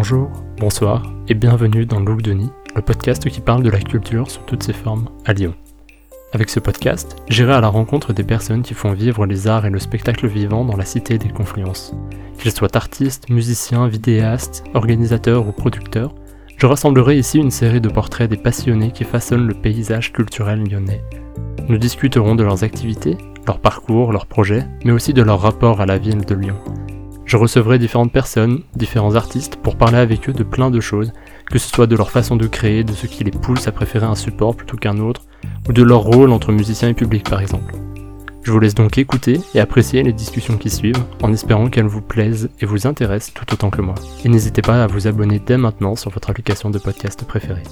Bonjour, bonsoir et bienvenue dans Look Denis, le podcast qui parle de la culture sous toutes ses formes à Lyon. Avec ce podcast, j'irai à la rencontre des personnes qui font vivre les arts et le spectacle vivant dans la cité des confluences. Qu'ils soient artistes, musiciens, vidéastes, organisateurs ou producteurs, je rassemblerai ici une série de portraits des passionnés qui façonnent le paysage culturel lyonnais. Nous discuterons de leurs activités, leur parcours, leurs projets, mais aussi de leur rapport à la ville de Lyon. Je recevrai différentes personnes, différents artistes, pour parler avec eux de plein de choses, que ce soit de leur façon de créer, de ce qui les pousse à préférer un support plutôt qu'un autre, ou de leur rôle entre musiciens et public par exemple. Je vous laisse donc écouter et apprécier les discussions qui suivent, en espérant qu'elles vous plaisent et vous intéressent tout autant que moi. Et n'hésitez pas à vous abonner dès maintenant sur votre application de podcast préférée.